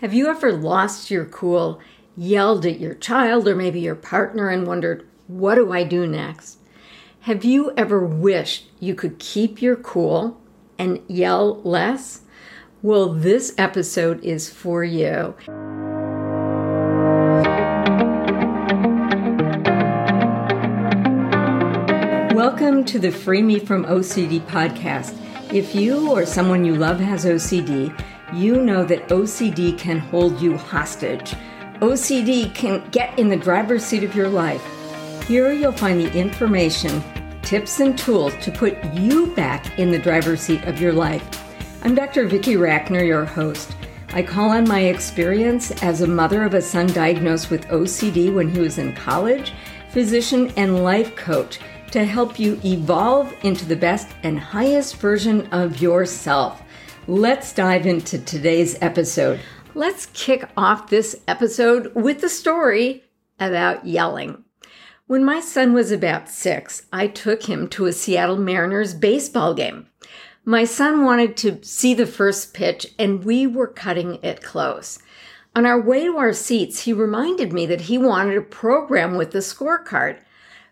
Have you ever lost your cool, yelled at your child or maybe your partner and wondered, what do I do next? Have you ever wished you could keep your cool and yell less? Well, this episode is for you. Welcome to the Free Me from OCD podcast. If you or someone you love has OCD, you know that OCD can hold you hostage. OCD can get in the driver's seat of your life. Here you'll find the information, tips, and tools to put you back in the driver's seat of your life. I'm Dr. Vicki Rackner, your host. I call on my experience as a mother of a son diagnosed with OCD when he was in college, physician, and life coach to help you evolve into the best and highest version of yourself. Let's dive into today's episode. Let's kick off this episode with the story about yelling. When my son was about six, I took him to a Seattle Mariners baseball game. My son wanted to see the first pitch, and we were cutting it close. On our way to our seats, he reminded me that he wanted a program with the scorecard,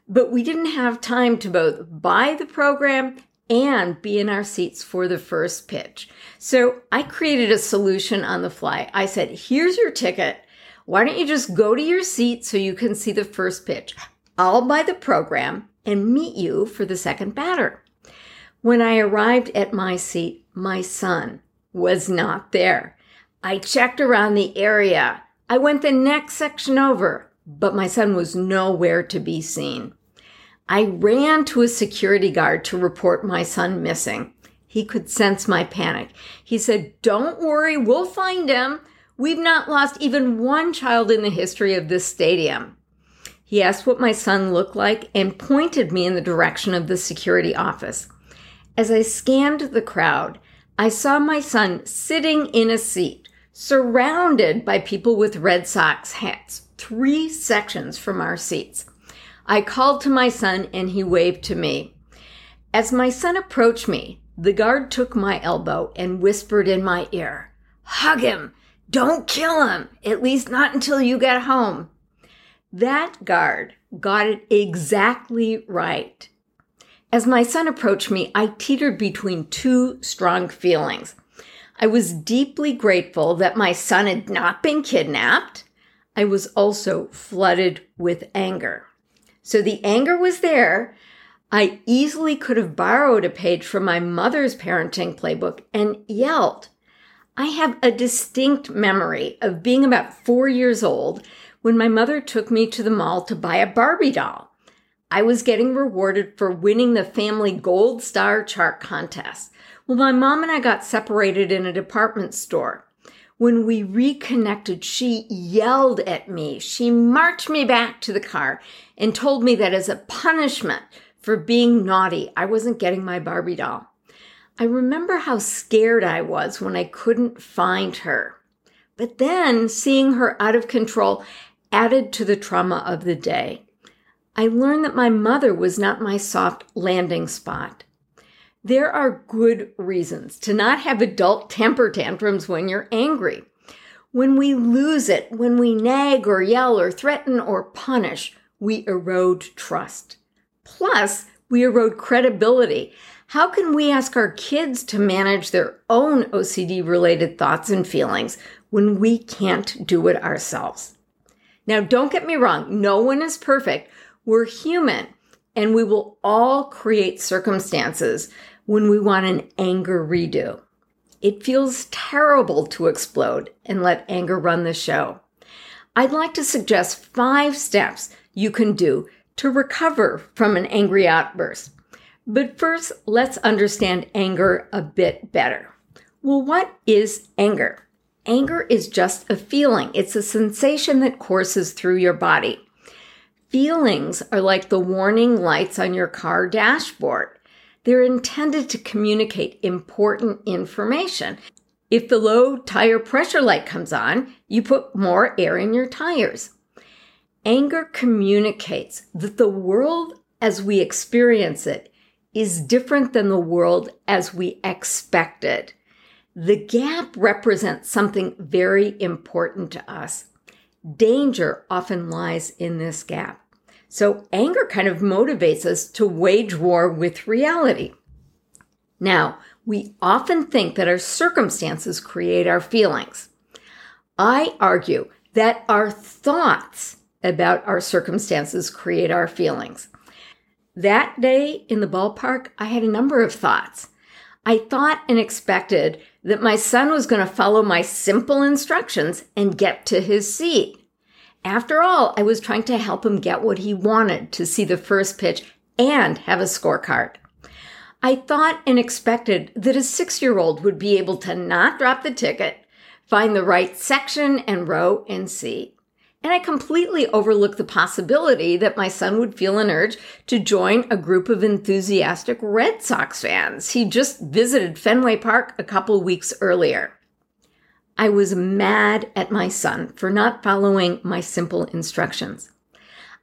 but we didn't have time to both buy the program and be in our seats for the first pitch. So I created a solution on the fly. I said, here's your ticket. Why don't you just go to your seat so you can see the first pitch? I'll buy the program and meet you for the second batter. When I arrived at my seat, my son was not there. I checked around the area. I went the next section over, but my son was nowhere to be seen. I ran to a security guard to report my son missing. He could sense my panic. He said, Don't worry, we'll find him. We've not lost even one child in the history of this stadium. He asked what my son looked like and pointed me in the direction of the security office. As I scanned the crowd, I saw my son sitting in a seat, surrounded by people with Red Sox hats, three sections from our seats. I called to my son and he waved to me. As my son approached me, the guard took my elbow and whispered in my ear, Hug him! Don't kill him! At least not until you get home. That guard got it exactly right. As my son approached me, I teetered between two strong feelings. I was deeply grateful that my son had not been kidnapped. I was also flooded with anger. So the anger was there. I easily could have borrowed a page from my mother's parenting playbook and yelled. I have a distinct memory of being about four years old when my mother took me to the mall to buy a Barbie doll. I was getting rewarded for winning the family gold star chart contest. Well, my mom and I got separated in a department store. When we reconnected, she yelled at me. She marched me back to the car and told me that as a punishment for being naughty, I wasn't getting my Barbie doll. I remember how scared I was when I couldn't find her. But then seeing her out of control added to the trauma of the day. I learned that my mother was not my soft landing spot. There are good reasons to not have adult temper tantrums when you're angry. When we lose it, when we nag or yell or threaten or punish, we erode trust. Plus, we erode credibility. How can we ask our kids to manage their own OCD related thoughts and feelings when we can't do it ourselves? Now, don't get me wrong, no one is perfect. We're human and we will all create circumstances when we want an anger redo. It feels terrible to explode and let anger run the show. I'd like to suggest five steps you can do to recover from an angry outburst. But first, let's understand anger a bit better. Well, what is anger? Anger is just a feeling. It's a sensation that courses through your body. Feelings are like the warning lights on your car dashboard. They're intended to communicate important information. If the low tire pressure light comes on, you put more air in your tires. Anger communicates that the world as we experience it is different than the world as we expect it. The gap represents something very important to us. Danger often lies in this gap. So anger kind of motivates us to wage war with reality. Now, we often think that our circumstances create our feelings. I argue that our thoughts about our circumstances create our feelings. That day in the ballpark, I had a number of thoughts. I thought and expected that my son was going to follow my simple instructions and get to his seat. After all, I was trying to help him get what he wanted to see the first pitch and have a scorecard. I thought and expected that a six year old would be able to not drop the ticket, find the right section and row and seat. And I completely overlooked the possibility that my son would feel an urge to join a group of enthusiastic Red Sox fans. He just visited Fenway Park a couple weeks earlier. I was mad at my son for not following my simple instructions.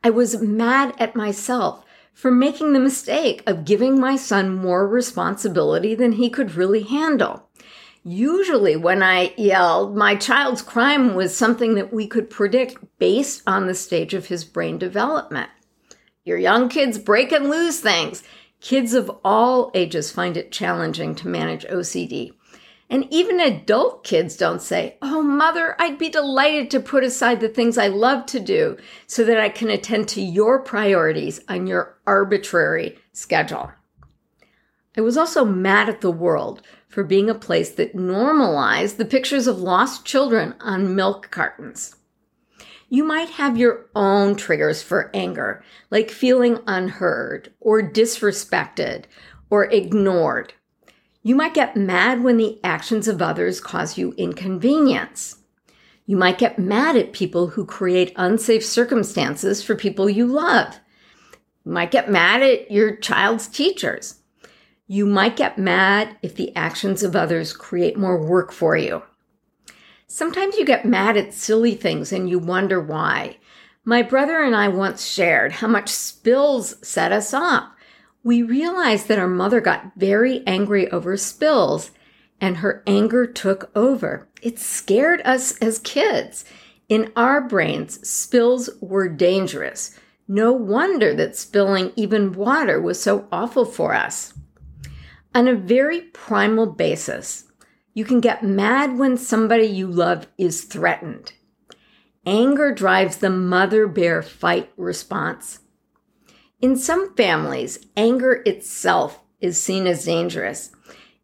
I was mad at myself for making the mistake of giving my son more responsibility than he could really handle. Usually, when I yelled, my child's crime was something that we could predict based on the stage of his brain development. Your young kids break and lose things. Kids of all ages find it challenging to manage OCD. And even adult kids don't say, Oh, mother, I'd be delighted to put aside the things I love to do so that I can attend to your priorities on your arbitrary schedule. I was also mad at the world for being a place that normalized the pictures of lost children on milk cartons. You might have your own triggers for anger, like feeling unheard or disrespected or ignored you might get mad when the actions of others cause you inconvenience. You might get mad at people who create unsafe circumstances for people you love. You might get mad at your child's teachers. You might get mad if the actions of others create more work for you. Sometimes you get mad at silly things and you wonder why. My brother and I once shared how much spills set us off we realized that our mother got very angry over spills and her anger took over. It scared us as kids. In our brains, spills were dangerous. No wonder that spilling even water was so awful for us. On a very primal basis, you can get mad when somebody you love is threatened. Anger drives the mother bear fight response. In some families, anger itself is seen as dangerous.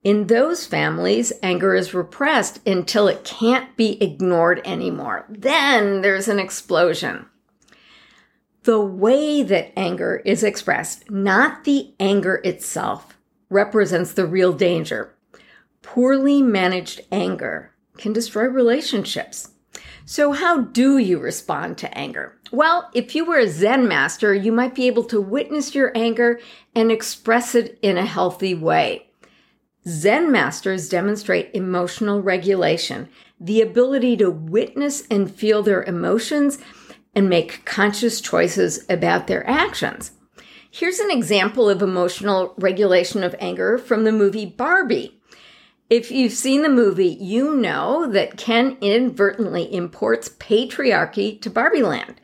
In those families, anger is repressed until it can't be ignored anymore. Then there's an explosion. The way that anger is expressed, not the anger itself, represents the real danger. Poorly managed anger can destroy relationships. So, how do you respond to anger? Well, if you were a Zen master, you might be able to witness your anger and express it in a healthy way. Zen masters demonstrate emotional regulation, the ability to witness and feel their emotions and make conscious choices about their actions. Here's an example of emotional regulation of anger from the movie Barbie. If you've seen the movie, you know that Ken inadvertently imports patriarchy to Barbie Land.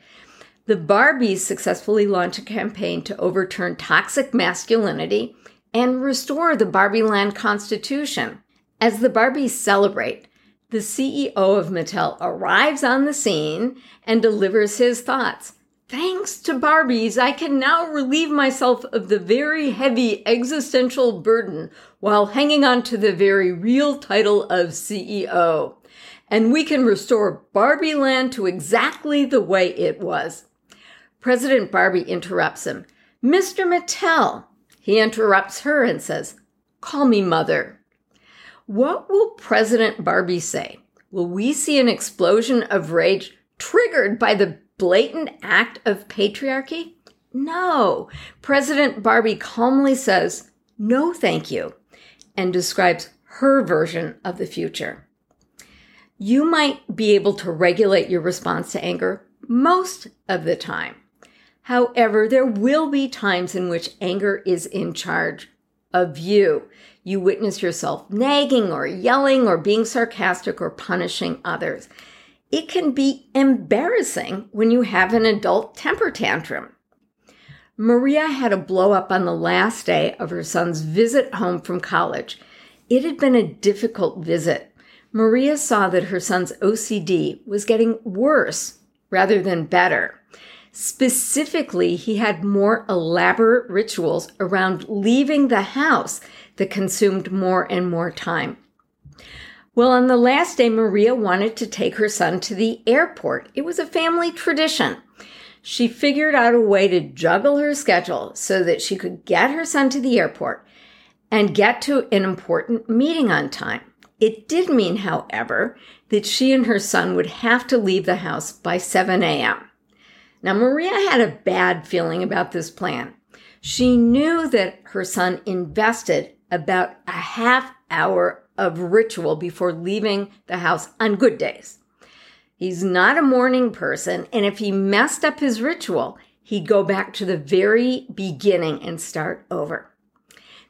The Barbies successfully launch a campaign to overturn toxic masculinity and restore the Barbie Land Constitution. As the Barbies celebrate, the CEO of Mattel arrives on the scene and delivers his thoughts. Thanks to Barbies, I can now relieve myself of the very heavy existential burden while hanging on to the very real title of CEO. And we can restore Barbie land to exactly the way it was. President Barbie interrupts him. Mr. Mattel. He interrupts her and says, Call me mother. What will President Barbie say? Will we see an explosion of rage triggered by the blatant act of patriarchy? No. President Barbie calmly says, no, thank you, and describes her version of the future. You might be able to regulate your response to anger most of the time. However, there will be times in which anger is in charge of you. You witness yourself nagging or yelling or being sarcastic or punishing others. It can be embarrassing when you have an adult temper tantrum. Maria had a blow up on the last day of her son's visit home from college. It had been a difficult visit. Maria saw that her son's OCD was getting worse rather than better. Specifically, he had more elaborate rituals around leaving the house that consumed more and more time. Well, on the last day, Maria wanted to take her son to the airport. It was a family tradition. She figured out a way to juggle her schedule so that she could get her son to the airport and get to an important meeting on time. It did mean, however, that she and her son would have to leave the house by 7 a.m. Now, Maria had a bad feeling about this plan. She knew that her son invested about a half hour of ritual before leaving the house on good days. He's not a morning person, and if he messed up his ritual, he'd go back to the very beginning and start over.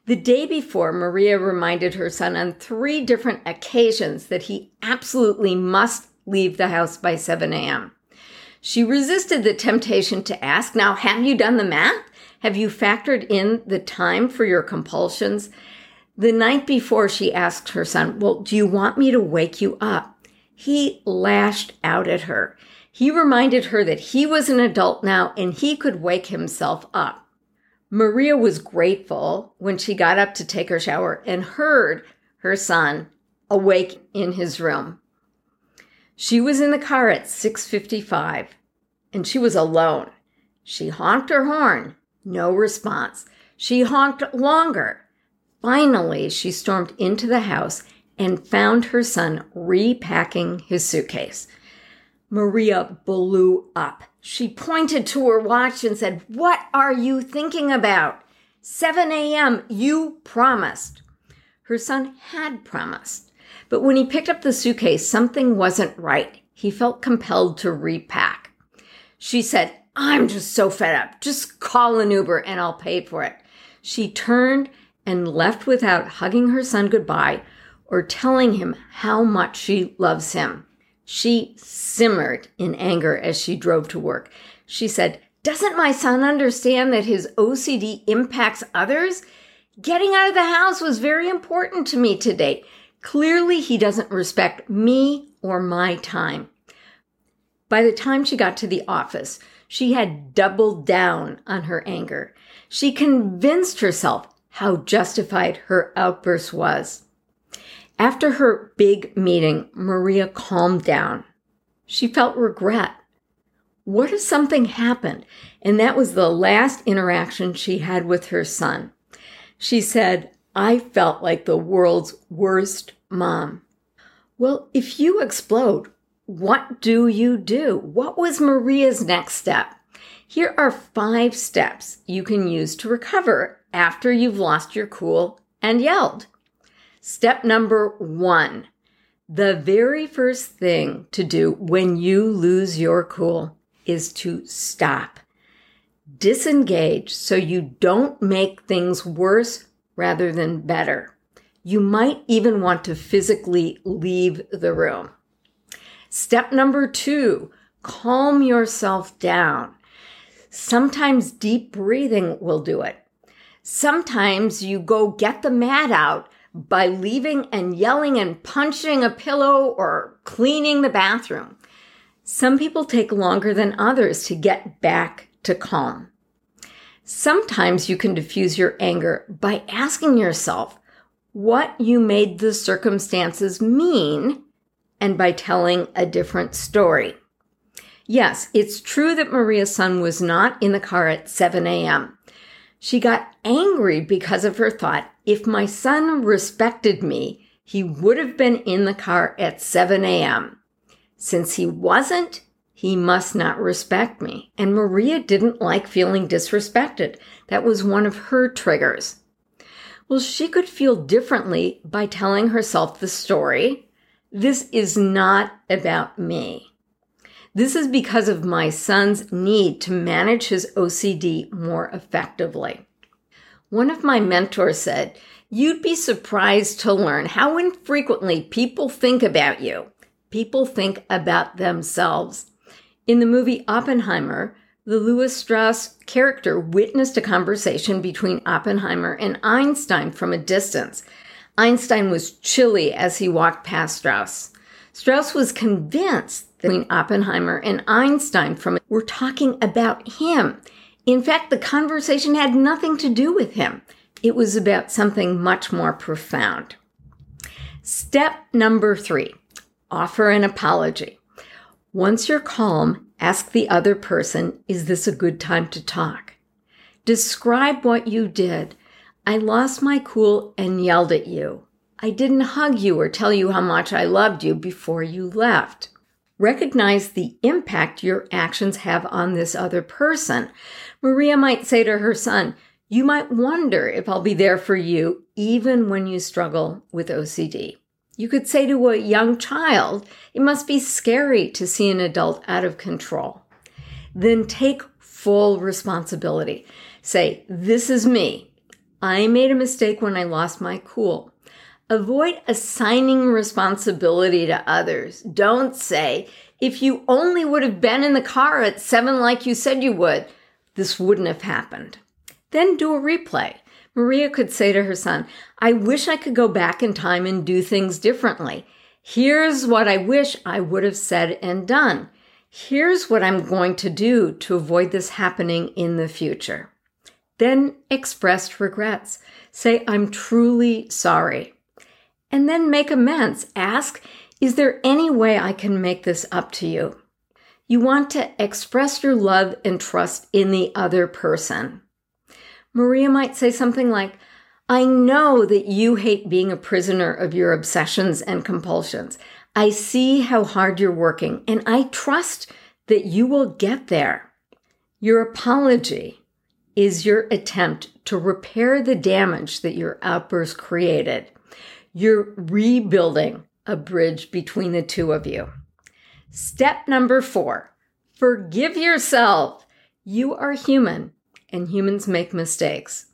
The day before, Maria reminded her son on three different occasions that he absolutely must leave the house by 7 a.m. She resisted the temptation to ask, Now, have you done the math? Have you factored in the time for your compulsions? The night before, she asked her son, Well, do you want me to wake you up? He lashed out at her. He reminded her that he was an adult now and he could wake himself up. Maria was grateful when she got up to take her shower and heard her son awake in his room. She was in the car at 6:55 and she was alone. She honked her horn, no response. She honked longer. Finally, she stormed into the house and found her son repacking his suitcase. Maria blew up. She pointed to her watch and said, What are you thinking about? 7 a.m. You promised. Her son had promised. But when he picked up the suitcase, something wasn't right. He felt compelled to repack. She said, I'm just so fed up. Just call an Uber and I'll pay for it. She turned and left without hugging her son goodbye or telling him how much she loves him. She simmered in anger as she drove to work. She said, Doesn't my son understand that his OCD impacts others? Getting out of the house was very important to me today. Clearly, he doesn't respect me or my time. By the time she got to the office, she had doubled down on her anger. She convinced herself how justified her outburst was. After her big meeting, Maria calmed down. She felt regret. What if something happened? And that was the last interaction she had with her son. She said, I felt like the world's worst mom. Well, if you explode, what do you do? What was Maria's next step? Here are five steps you can use to recover after you've lost your cool and yelled. Step number one the very first thing to do when you lose your cool is to stop. Disengage so you don't make things worse rather than better. You might even want to physically leave the room. Step number two, calm yourself down. Sometimes deep breathing will do it. Sometimes you go get the mat out by leaving and yelling and punching a pillow or cleaning the bathroom. Some people take longer than others to get back to calm. Sometimes you can diffuse your anger by asking yourself what you made the circumstances mean and by telling a different story. Yes, it's true that Maria's son was not in the car at 7 a.m. She got angry because of her thought if my son respected me, he would have been in the car at 7 a.m. Since he wasn't, he must not respect me. And Maria didn't like feeling disrespected. That was one of her triggers. Well, she could feel differently by telling herself the story. This is not about me. This is because of my son's need to manage his OCD more effectively. One of my mentors said, You'd be surprised to learn how infrequently people think about you. People think about themselves. In the movie Oppenheimer, the Lewis Strauss character witnessed a conversation between Oppenheimer and Einstein from a distance. Einstein was chilly as he walked past Strauss. Strauss was convinced that Oppenheimer and Einstein from were talking about him. In fact, the conversation had nothing to do with him. It was about something much more profound. Step number three offer an apology. Once you're calm, ask the other person, is this a good time to talk? Describe what you did. I lost my cool and yelled at you. I didn't hug you or tell you how much I loved you before you left. Recognize the impact your actions have on this other person. Maria might say to her son, You might wonder if I'll be there for you even when you struggle with OCD. You could say to a young child, It must be scary to see an adult out of control. Then take full responsibility. Say, This is me. I made a mistake when I lost my cool. Avoid assigning responsibility to others. Don't say, if you only would have been in the car at seven like you said you would, this wouldn't have happened. Then do a replay. Maria could say to her son, I wish I could go back in time and do things differently. Here's what I wish I would have said and done. Here's what I'm going to do to avoid this happening in the future. Then express regrets. Say, I'm truly sorry and then make amends. Ask, is there any way I can make this up to you? You want to express your love and trust in the other person. Maria might say something like, I know that you hate being a prisoner of your obsessions and compulsions. I see how hard you're working, and I trust that you will get there. Your apology is your attempt to repair the damage that your outburst created. You're rebuilding a bridge between the two of you. Step number four forgive yourself. You are human and humans make mistakes.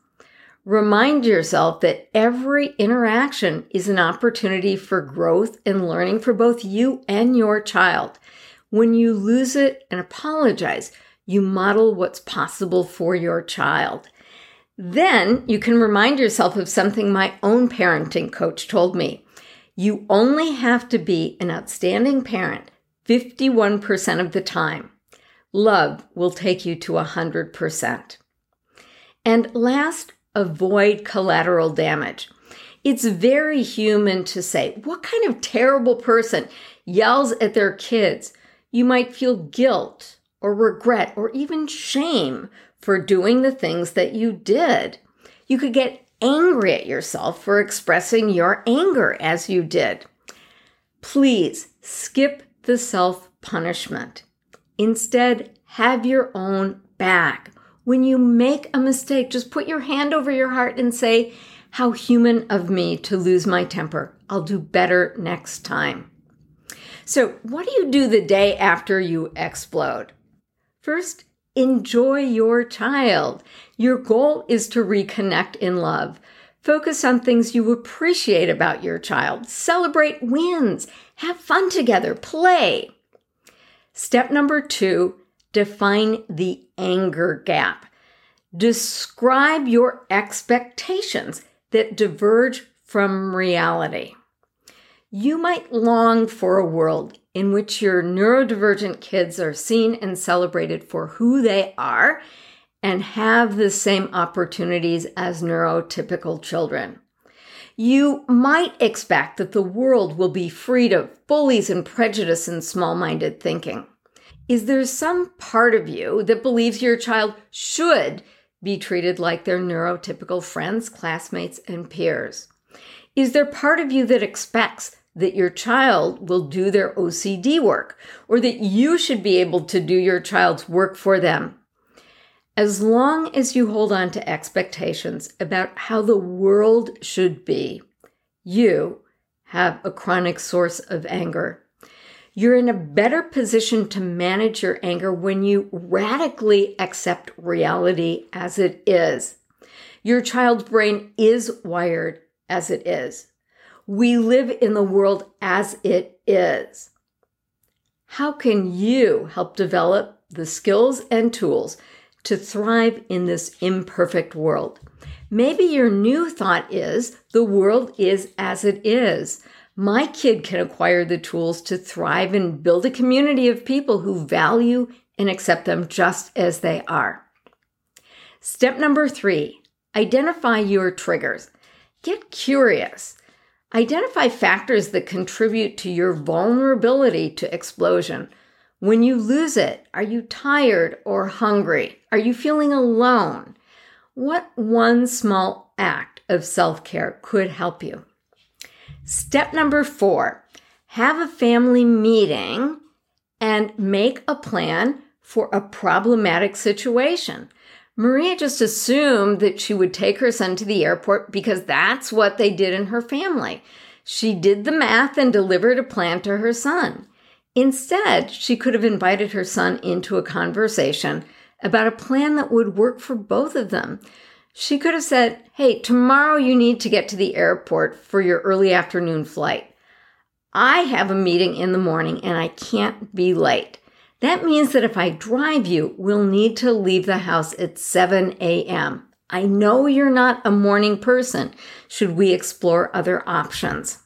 Remind yourself that every interaction is an opportunity for growth and learning for both you and your child. When you lose it and apologize, you model what's possible for your child. Then you can remind yourself of something my own parenting coach told me. You only have to be an outstanding parent 51% of the time. Love will take you to 100%. And last, avoid collateral damage. It's very human to say, What kind of terrible person yells at their kids? You might feel guilt or regret or even shame for doing the things that you did. You could get angry at yourself for expressing your anger as you did. Please skip the self punishment. Instead, have your own back. When you make a mistake, just put your hand over your heart and say, How human of me to lose my temper. I'll do better next time. So, what do you do the day after you explode? First, Enjoy your child. Your goal is to reconnect in love. Focus on things you appreciate about your child. Celebrate wins. Have fun together. Play. Step number two define the anger gap. Describe your expectations that diverge from reality. You might long for a world in which your neurodivergent kids are seen and celebrated for who they are and have the same opportunities as neurotypical children. You might expect that the world will be freed of bullies and prejudice and small minded thinking. Is there some part of you that believes your child should be treated like their neurotypical friends, classmates, and peers? Is there part of you that expects that your child will do their OCD work or that you should be able to do your child's work for them. As long as you hold on to expectations about how the world should be, you have a chronic source of anger. You're in a better position to manage your anger when you radically accept reality as it is. Your child's brain is wired as it is. We live in the world as it is. How can you help develop the skills and tools to thrive in this imperfect world? Maybe your new thought is the world is as it is. My kid can acquire the tools to thrive and build a community of people who value and accept them just as they are. Step number three identify your triggers. Get curious. Identify factors that contribute to your vulnerability to explosion. When you lose it, are you tired or hungry? Are you feeling alone? What one small act of self care could help you? Step number four have a family meeting and make a plan for a problematic situation. Maria just assumed that she would take her son to the airport because that's what they did in her family. She did the math and delivered a plan to her son. Instead, she could have invited her son into a conversation about a plan that would work for both of them. She could have said, Hey, tomorrow you need to get to the airport for your early afternoon flight. I have a meeting in the morning and I can't be late. That means that if I drive you, we'll need to leave the house at 7 a.m. I know you're not a morning person. Should we explore other options?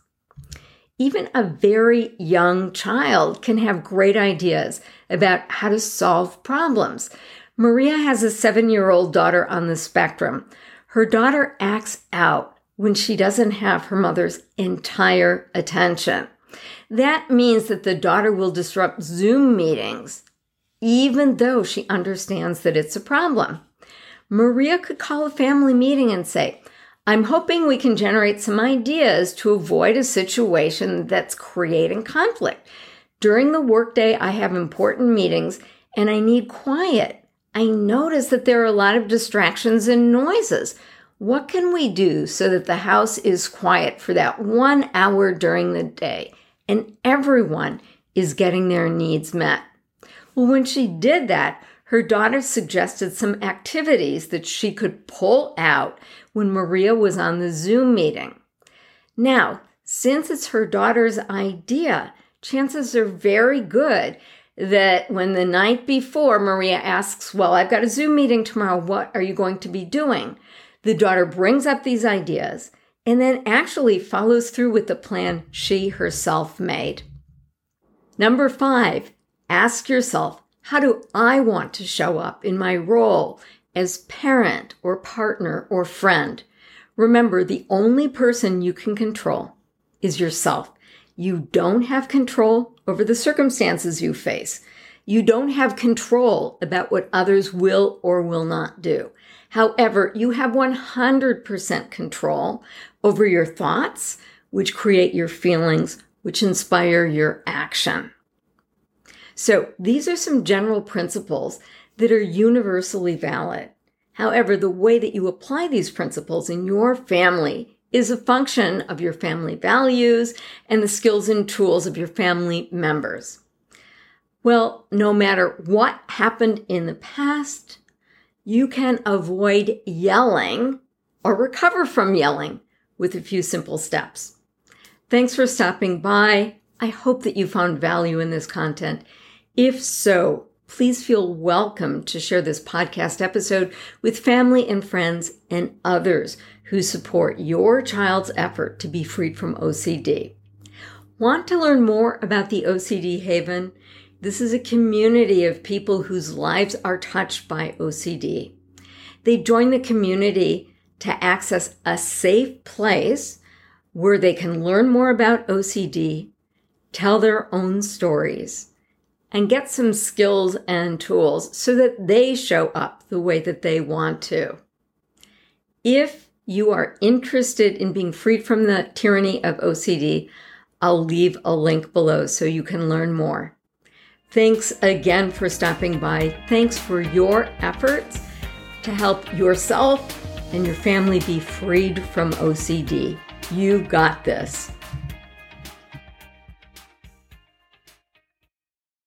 Even a very young child can have great ideas about how to solve problems. Maria has a seven year old daughter on the spectrum. Her daughter acts out when she doesn't have her mother's entire attention. That means that the daughter will disrupt Zoom meetings, even though she understands that it's a problem. Maria could call a family meeting and say, I'm hoping we can generate some ideas to avoid a situation that's creating conflict. During the workday, I have important meetings and I need quiet. I notice that there are a lot of distractions and noises. What can we do so that the house is quiet for that one hour during the day? And everyone is getting their needs met. Well, when she did that, her daughter suggested some activities that she could pull out when Maria was on the Zoom meeting. Now, since it's her daughter's idea, chances are very good that when the night before Maria asks, Well, I've got a Zoom meeting tomorrow, what are you going to be doing? The daughter brings up these ideas and then actually follows through with the plan she herself made. Number five, ask yourself, how do I want to show up in my role as parent or partner or friend? Remember, the only person you can control is yourself. You don't have control over the circumstances you face. You don't have control about what others will or will not do. However, you have 100% control over your thoughts, which create your feelings, which inspire your action. So these are some general principles that are universally valid. However, the way that you apply these principles in your family is a function of your family values and the skills and tools of your family members. Well, no matter what happened in the past, you can avoid yelling or recover from yelling with a few simple steps. Thanks for stopping by. I hope that you found value in this content. If so, please feel welcome to share this podcast episode with family and friends and others who support your child's effort to be freed from OCD. Want to learn more about the OCD Haven? This is a community of people whose lives are touched by OCD. They join the community to access a safe place where they can learn more about OCD, tell their own stories, and get some skills and tools so that they show up the way that they want to. If you are interested in being freed from the tyranny of OCD, I'll leave a link below so you can learn more. Thanks again for stopping by. Thanks for your efforts to help yourself and your family be freed from OCD. You got this.